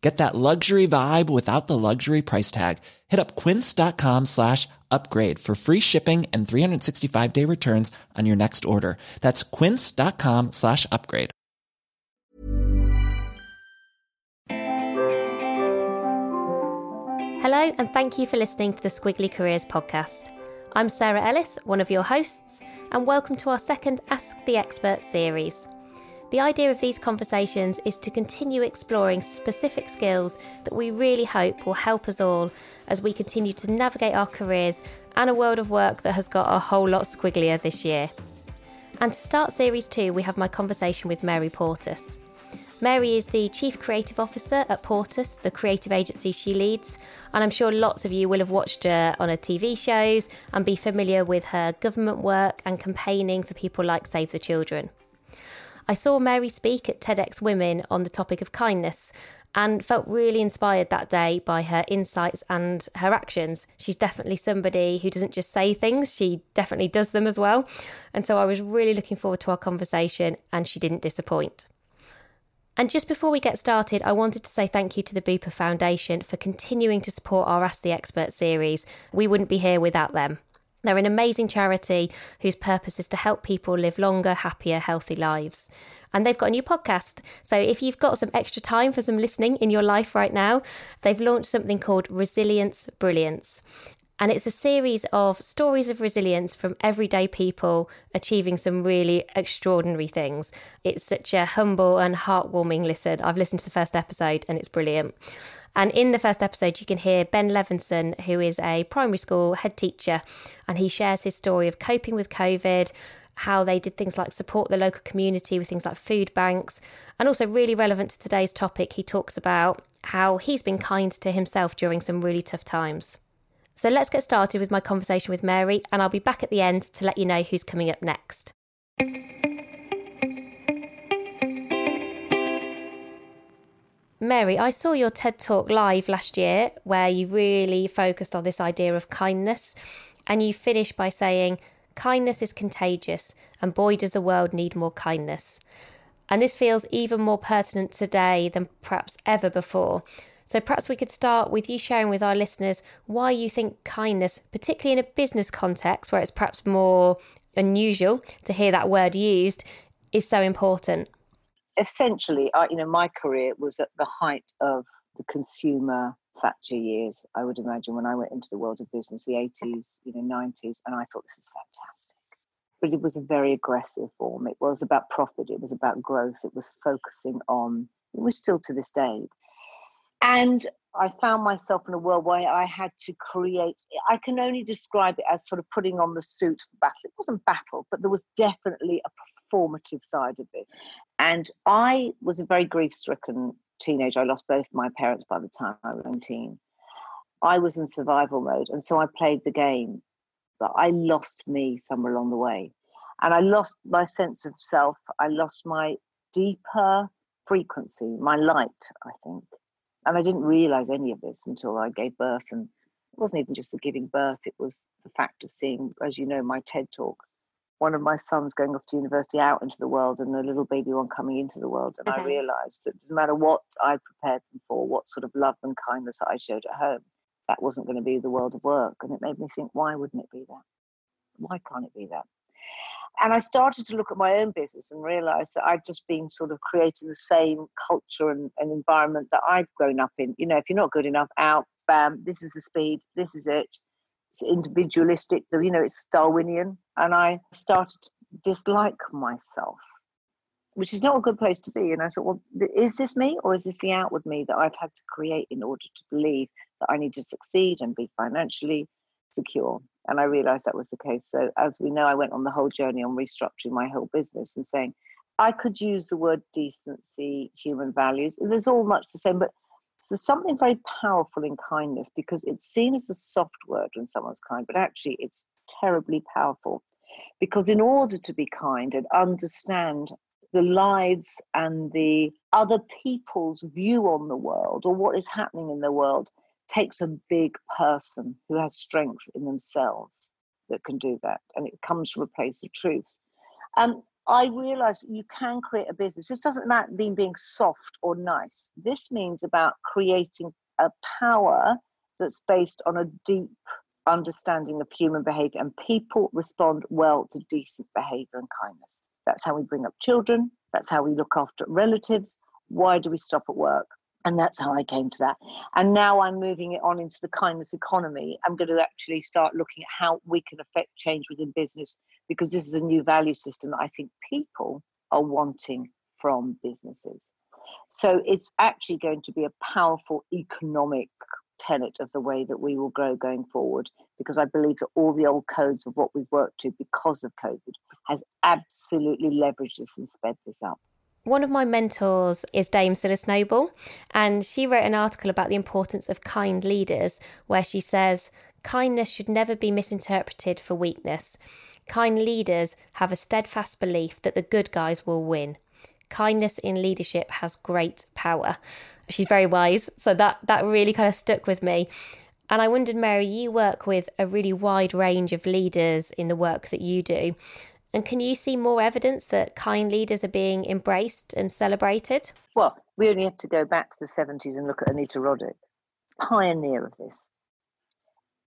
Get that luxury vibe without the luxury price tag. Hit up quince.com slash upgrade for free shipping and 365 day returns on your next order. That's quince.com slash upgrade. Hello, and thank you for listening to the Squiggly Careers podcast. I'm Sarah Ellis, one of your hosts, and welcome to our second Ask the Expert series. The idea of these conversations is to continue exploring specific skills that we really hope will help us all as we continue to navigate our careers and a world of work that has got a whole lot squigglier this year. And to start series two, we have my conversation with Mary Portas. Mary is the Chief Creative Officer at Portas, the creative agency she leads, and I'm sure lots of you will have watched her on her TV shows and be familiar with her government work and campaigning for people like Save the Children. I saw Mary speak at TEDx Women on the topic of kindness and felt really inspired that day by her insights and her actions. She's definitely somebody who doesn't just say things, she definitely does them as well. And so I was really looking forward to our conversation, and she didn't disappoint. And just before we get started, I wanted to say thank you to the Bupa Foundation for continuing to support our Ask the Expert series. We wouldn't be here without them. They're an amazing charity whose purpose is to help people live longer, happier, healthy lives. And they've got a new podcast. So if you've got some extra time for some listening in your life right now, they've launched something called Resilience Brilliance. And it's a series of stories of resilience from everyday people achieving some really extraordinary things. It's such a humble and heartwarming listen. I've listened to the first episode and it's brilliant. And in the first episode, you can hear Ben Levinson, who is a primary school head teacher, and he shares his story of coping with COVID, how they did things like support the local community with things like food banks. And also, really relevant to today's topic, he talks about how he's been kind to himself during some really tough times. So let's get started with my conversation with Mary, and I'll be back at the end to let you know who's coming up next. Mary, I saw your TED talk live last year where you really focused on this idea of kindness. And you finished by saying, kindness is contagious, and boy, does the world need more kindness. And this feels even more pertinent today than perhaps ever before. So perhaps we could start with you sharing with our listeners why you think kindness, particularly in a business context where it's perhaps more unusual to hear that word used, is so important essentially, I, you know, my career was at the height of the consumer Thatcher years, I would imagine, when I went into the world of business, the 80s, you know, 90s, and I thought this is fantastic. But it was a very aggressive form. It was about profit, it was about growth, it was focusing on, it was still to this day. And I found myself in a world where I had to create, I can only describe it as sort of putting on the suit for battle. It wasn't battle, but there was definitely a formative side of it. And I was a very grief stricken teenager. I lost both my parents by the time I was 19. I was in survival mode. And so I played the game, but I lost me somewhere along the way. And I lost my sense of self. I lost my deeper frequency, my light, I think. And I didn't realize any of this until I gave birth. And it wasn't even just the giving birth, it was the fact of seeing, as you know, my TED talk one of my sons going off to university out into the world and a little baby one coming into the world. And I realized that no matter what I prepared them for, what sort of love and kindness I showed at home, that wasn't going to be the world of work. And it made me think, why wouldn't it be that? Why can't it be that? And I started to look at my own business and realized that I'd just been sort of creating the same culture and, and environment that I'd grown up in. You know, if you're not good enough, out, bam, this is the speed, this is it it's individualistic, you know, it's Darwinian. And I started to dislike myself, which is not a good place to be. And I thought, well, is this me or is this the outward me that I've had to create in order to believe that I need to succeed and be financially secure? And I realized that was the case. So, as we know, I went on the whole journey on restructuring my whole business and saying, I could use the word decency, human values. There's all much the same, but there's something very powerful in kindness because it's seen as a soft word when someone's kind, but actually it's terribly powerful. Because in order to be kind and understand the lives and the other people's view on the world or what is happening in the world takes a big person who has strength in themselves that can do that. And it comes from a place of truth. And I realized you can create a business. This doesn't mean being soft or nice. This means about creating a power that's based on a deep understanding of human behavior, and people respond well to decent behavior and kindness. That's how we bring up children. That's how we look after relatives. Why do we stop at work? And that's how I came to that. And now I'm moving it on into the kindness economy. I'm going to actually start looking at how we can affect change within business because this is a new value system that I think people are wanting from businesses. So it's actually going to be a powerful economic tenet of the way that we will grow going forward because I believe that all the old codes of what we've worked to because of COVID has absolutely leveraged this and sped this up. One of my mentors is Dame Phyllis Noble, and she wrote an article about the importance of kind leaders where she says, Kindness should never be misinterpreted for weakness. Kind leaders have a steadfast belief that the good guys will win. Kindness in leadership has great power. She's very wise, so that that really kind of stuck with me. And I wondered, Mary, you work with a really wide range of leaders in the work that you do. And can you see more evidence that kind leaders are being embraced and celebrated? Well, we only have to go back to the 70s and look at Anita Roddick, pioneer of this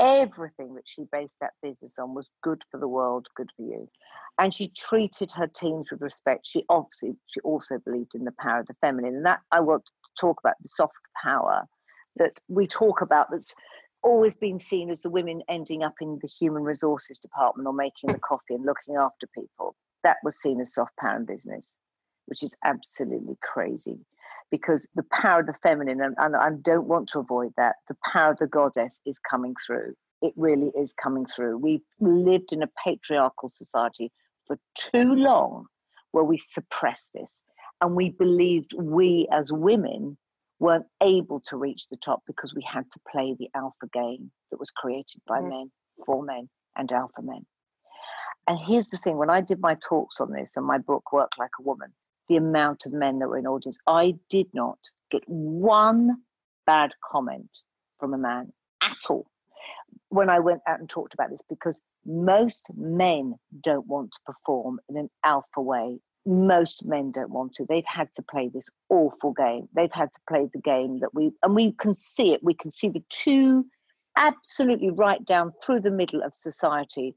everything that she based that business on was good for the world, good for you. And she treated her teams with respect. She obviously she also believed in the power of the feminine. And that I want to talk about the soft power that we talk about that's always been seen as the women ending up in the human resources department or making the coffee and looking after people. That was seen as soft power in business, which is absolutely crazy because the power of the feminine, and, and I don't want to avoid that, the power of the goddess is coming through. It really is coming through. We've lived in a patriarchal society for too long where we suppressed this. And we believed we as women weren't able to reach the top because we had to play the alpha game that was created by mm-hmm. men, for men, and alpha men. And here's the thing when I did my talks on this and my book, Work Like a Woman, the amount of men that were in audience. I did not get one bad comment from a man at all when I went out and talked about this because most men don't want to perform in an alpha way. Most men don't want to. They've had to play this awful game. They've had to play the game that we, and we can see it. We can see the two absolutely right down through the middle of society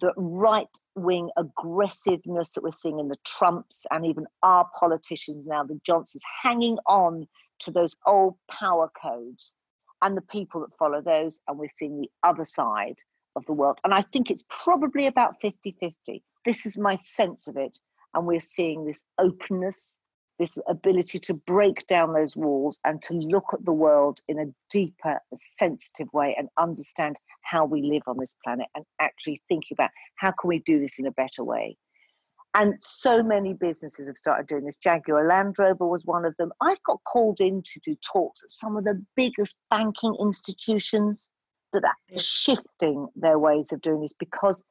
the right wing aggressiveness that we're seeing in the Trumps and even our politicians now, the Johnsons, hanging on to those old power codes and the people that follow those. And we're seeing the other side of the world. And I think it's probably about 50 50. This is my sense of it. And we're seeing this openness, this ability to break down those walls and to look at the world in a deeper, sensitive way and understand how we live on this planet and actually think about how can we do this in a better way. And so many businesses have started doing this. Jaguar Land Rover was one of them. I've got called in to do talks at some of the biggest banking institutions that are shifting their ways of doing this because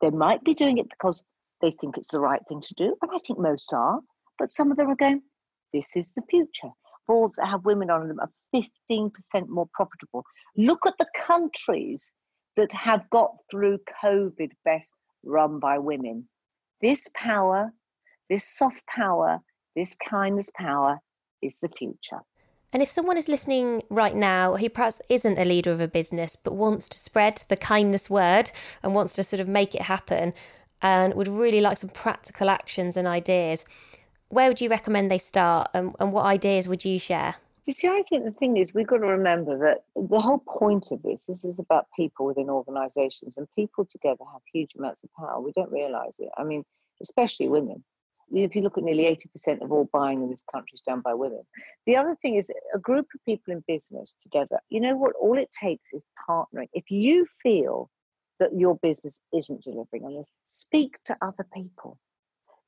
they might be doing it because they think it's the right thing to do. And I think most are. But some of them are going, this is the future. Boards that have women on them are 15% more profitable. Look at the countries that have got through COVID best run by women. This power, this soft power, this kindness power is the future. And if someone is listening right now who perhaps isn't a leader of a business but wants to spread the kindness word and wants to sort of make it happen and would really like some practical actions and ideas, where would you recommend they start and, and what ideas would you share? You see, I think the thing is, we've got to remember that the whole point of this, this is about people within organizations, and people together have huge amounts of power. We don't realize it. I mean, especially women. If you look at nearly 80% of all buying in this country is done by women. The other thing is a group of people in business together, you know what? All it takes is partnering. If you feel that your business isn't delivering on this, speak to other people.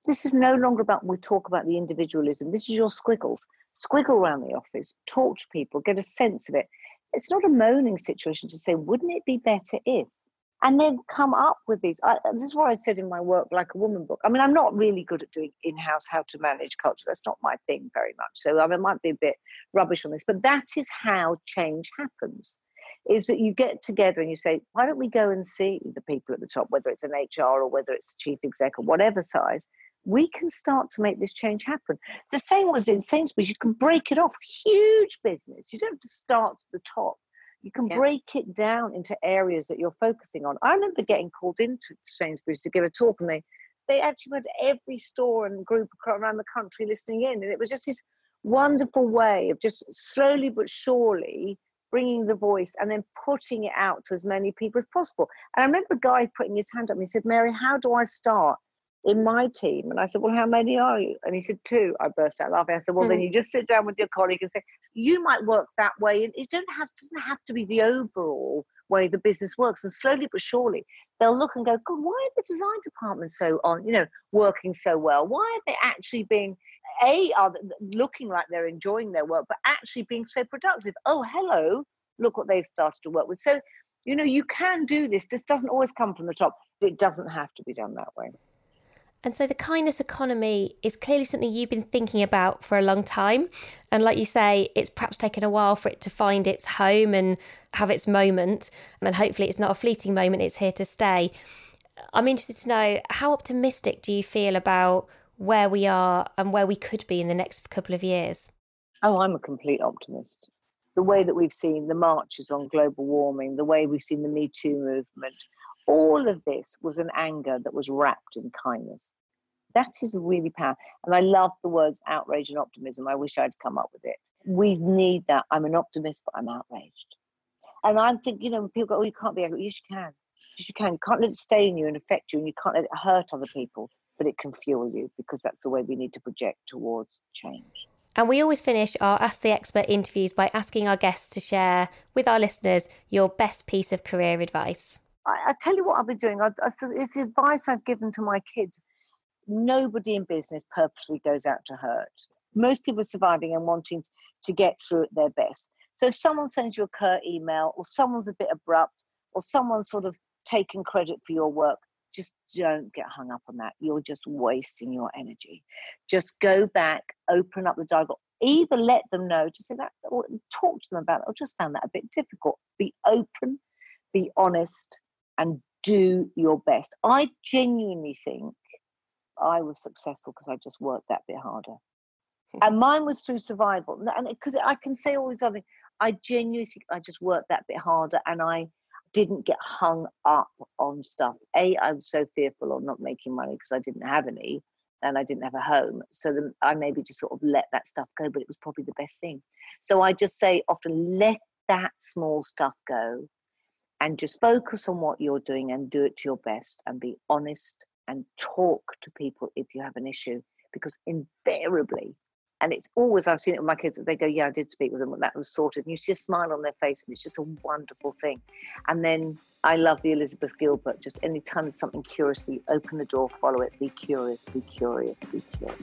This is no longer about we talk about the individualism. This is your squiggles. Squiggle around the office, talk to people, get a sense of it. It's not a moaning situation to say, wouldn't it be better if? And then come up with these. I, this is what I said in my work, like a woman book. I mean, I'm not really good at doing in-house how to manage culture. That's not my thing very much. So I, mean, I might be a bit rubbish on this, but that is how change happens is that you get together and you say, why don't we go and see the people at the top, whether it's an HR or whether it's the chief exec or whatever size, we can start to make this change happen. The same was in Sainsbury's. You can break it off. Huge business. You don't have to start at the top. You can yeah. break it down into areas that you're focusing on. I remember getting called into Sainsbury's to give a talk, and they they actually went to every store and group around the country listening in, and it was just this wonderful way of just slowly but surely bringing the voice and then putting it out to as many people as possible. And I remember a guy putting his hand up and he said, Mary, how do I start? in my team. And I said, Well, how many are you? And he said, Two. I burst out laughing. I said, Well, mm. then hmm. you just sit down with your colleague and say, You might work that way. And it don't have, doesn't have to be the overall way the business works. And slowly but surely, they'll look and go, God, why are the design departments so on, you know, working so well? Why are they actually being a are looking like they're enjoying their work, but actually being so productive? Oh, hello, look what they've started to work with. So, you know, you can do this. This doesn't always come from the top, but it doesn't have to be done that way. And so the kindness economy is clearly something you've been thinking about for a long time. And like you say, it's perhaps taken a while for it to find its home and have its moment. And hopefully it's not a fleeting moment, it's here to stay. I'm interested to know how optimistic do you feel about where we are and where we could be in the next couple of years? Oh, I'm a complete optimist. The way that we've seen the marches on global warming, the way we've seen the Me Too movement, all of this was an anger that was wrapped in kindness. That is really powerful. And I love the words outrage and optimism. I wish I'd come up with it. We need that. I'm an optimist, but I'm outraged. And I think, you know, people go, oh, you can't be angry. Yes, you can. Yes, you can. You can't let it stay in you and affect you, and you can't let it hurt other people, but it can fuel you because that's the way we need to project towards change. And we always finish our Ask the Expert interviews by asking our guests to share with our listeners your best piece of career advice. I, I tell you what I've been doing. I, I, it's the advice I've given to my kids. Nobody in business purposely goes out to hurt. Most people are surviving and wanting to get through at their best. So if someone sends you a curt email, or someone's a bit abrupt, or someone's sort of taking credit for your work, just don't get hung up on that. You're just wasting your energy. Just go back, open up the dialogue. Either let them know, just say that, or talk to them about it, or just found that a bit difficult. Be open, be honest, and do your best. I genuinely think I was successful because I just worked that bit harder. and mine was through survival. And because I can say all these other things, I genuinely think I just worked that bit harder and I didn't get hung up on stuff. A, I was so fearful of not making money because I didn't have any and I didn't have a home. So then I maybe just sort of let that stuff go, but it was probably the best thing. So I just say often let that small stuff go and just focus on what you're doing and do it to your best and be honest and talk to people if you have an issue because invariably and it's always I've seen it with my kids that they go, Yeah, I did speak with them and that was sorted. And you see a smile on their face and it's just a wonderful thing. And then I love the Elizabeth Gilbert, just anytime there's something curious, you open the door, follow it, be curious, be curious, be curious.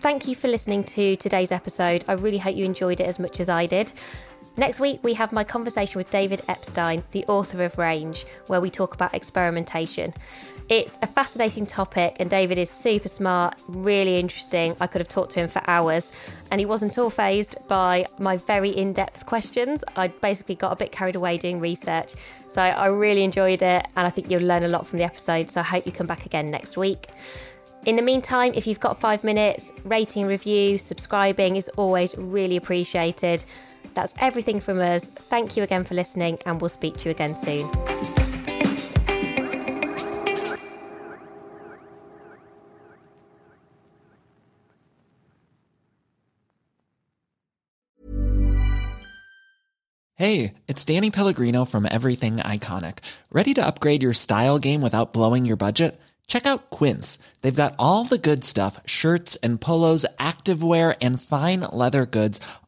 Thank you for listening to today's episode. I really hope you enjoyed it as much as I did. Next week, we have my conversation with David Epstein, the author of Range, where we talk about experimentation. It's a fascinating topic, and David is super smart, really interesting. I could have talked to him for hours, and he wasn't all phased by my very in depth questions. I basically got a bit carried away doing research. So I really enjoyed it, and I think you'll learn a lot from the episode. So I hope you come back again next week. In the meantime, if you've got five minutes, rating, review, subscribing is always really appreciated. That's everything from us. Thank you again for listening, and we'll speak to you again soon. Hey, it's Danny Pellegrino from Everything Iconic. Ready to upgrade your style game without blowing your budget? Check out Quince. They've got all the good stuff shirts and polos, activewear, and fine leather goods,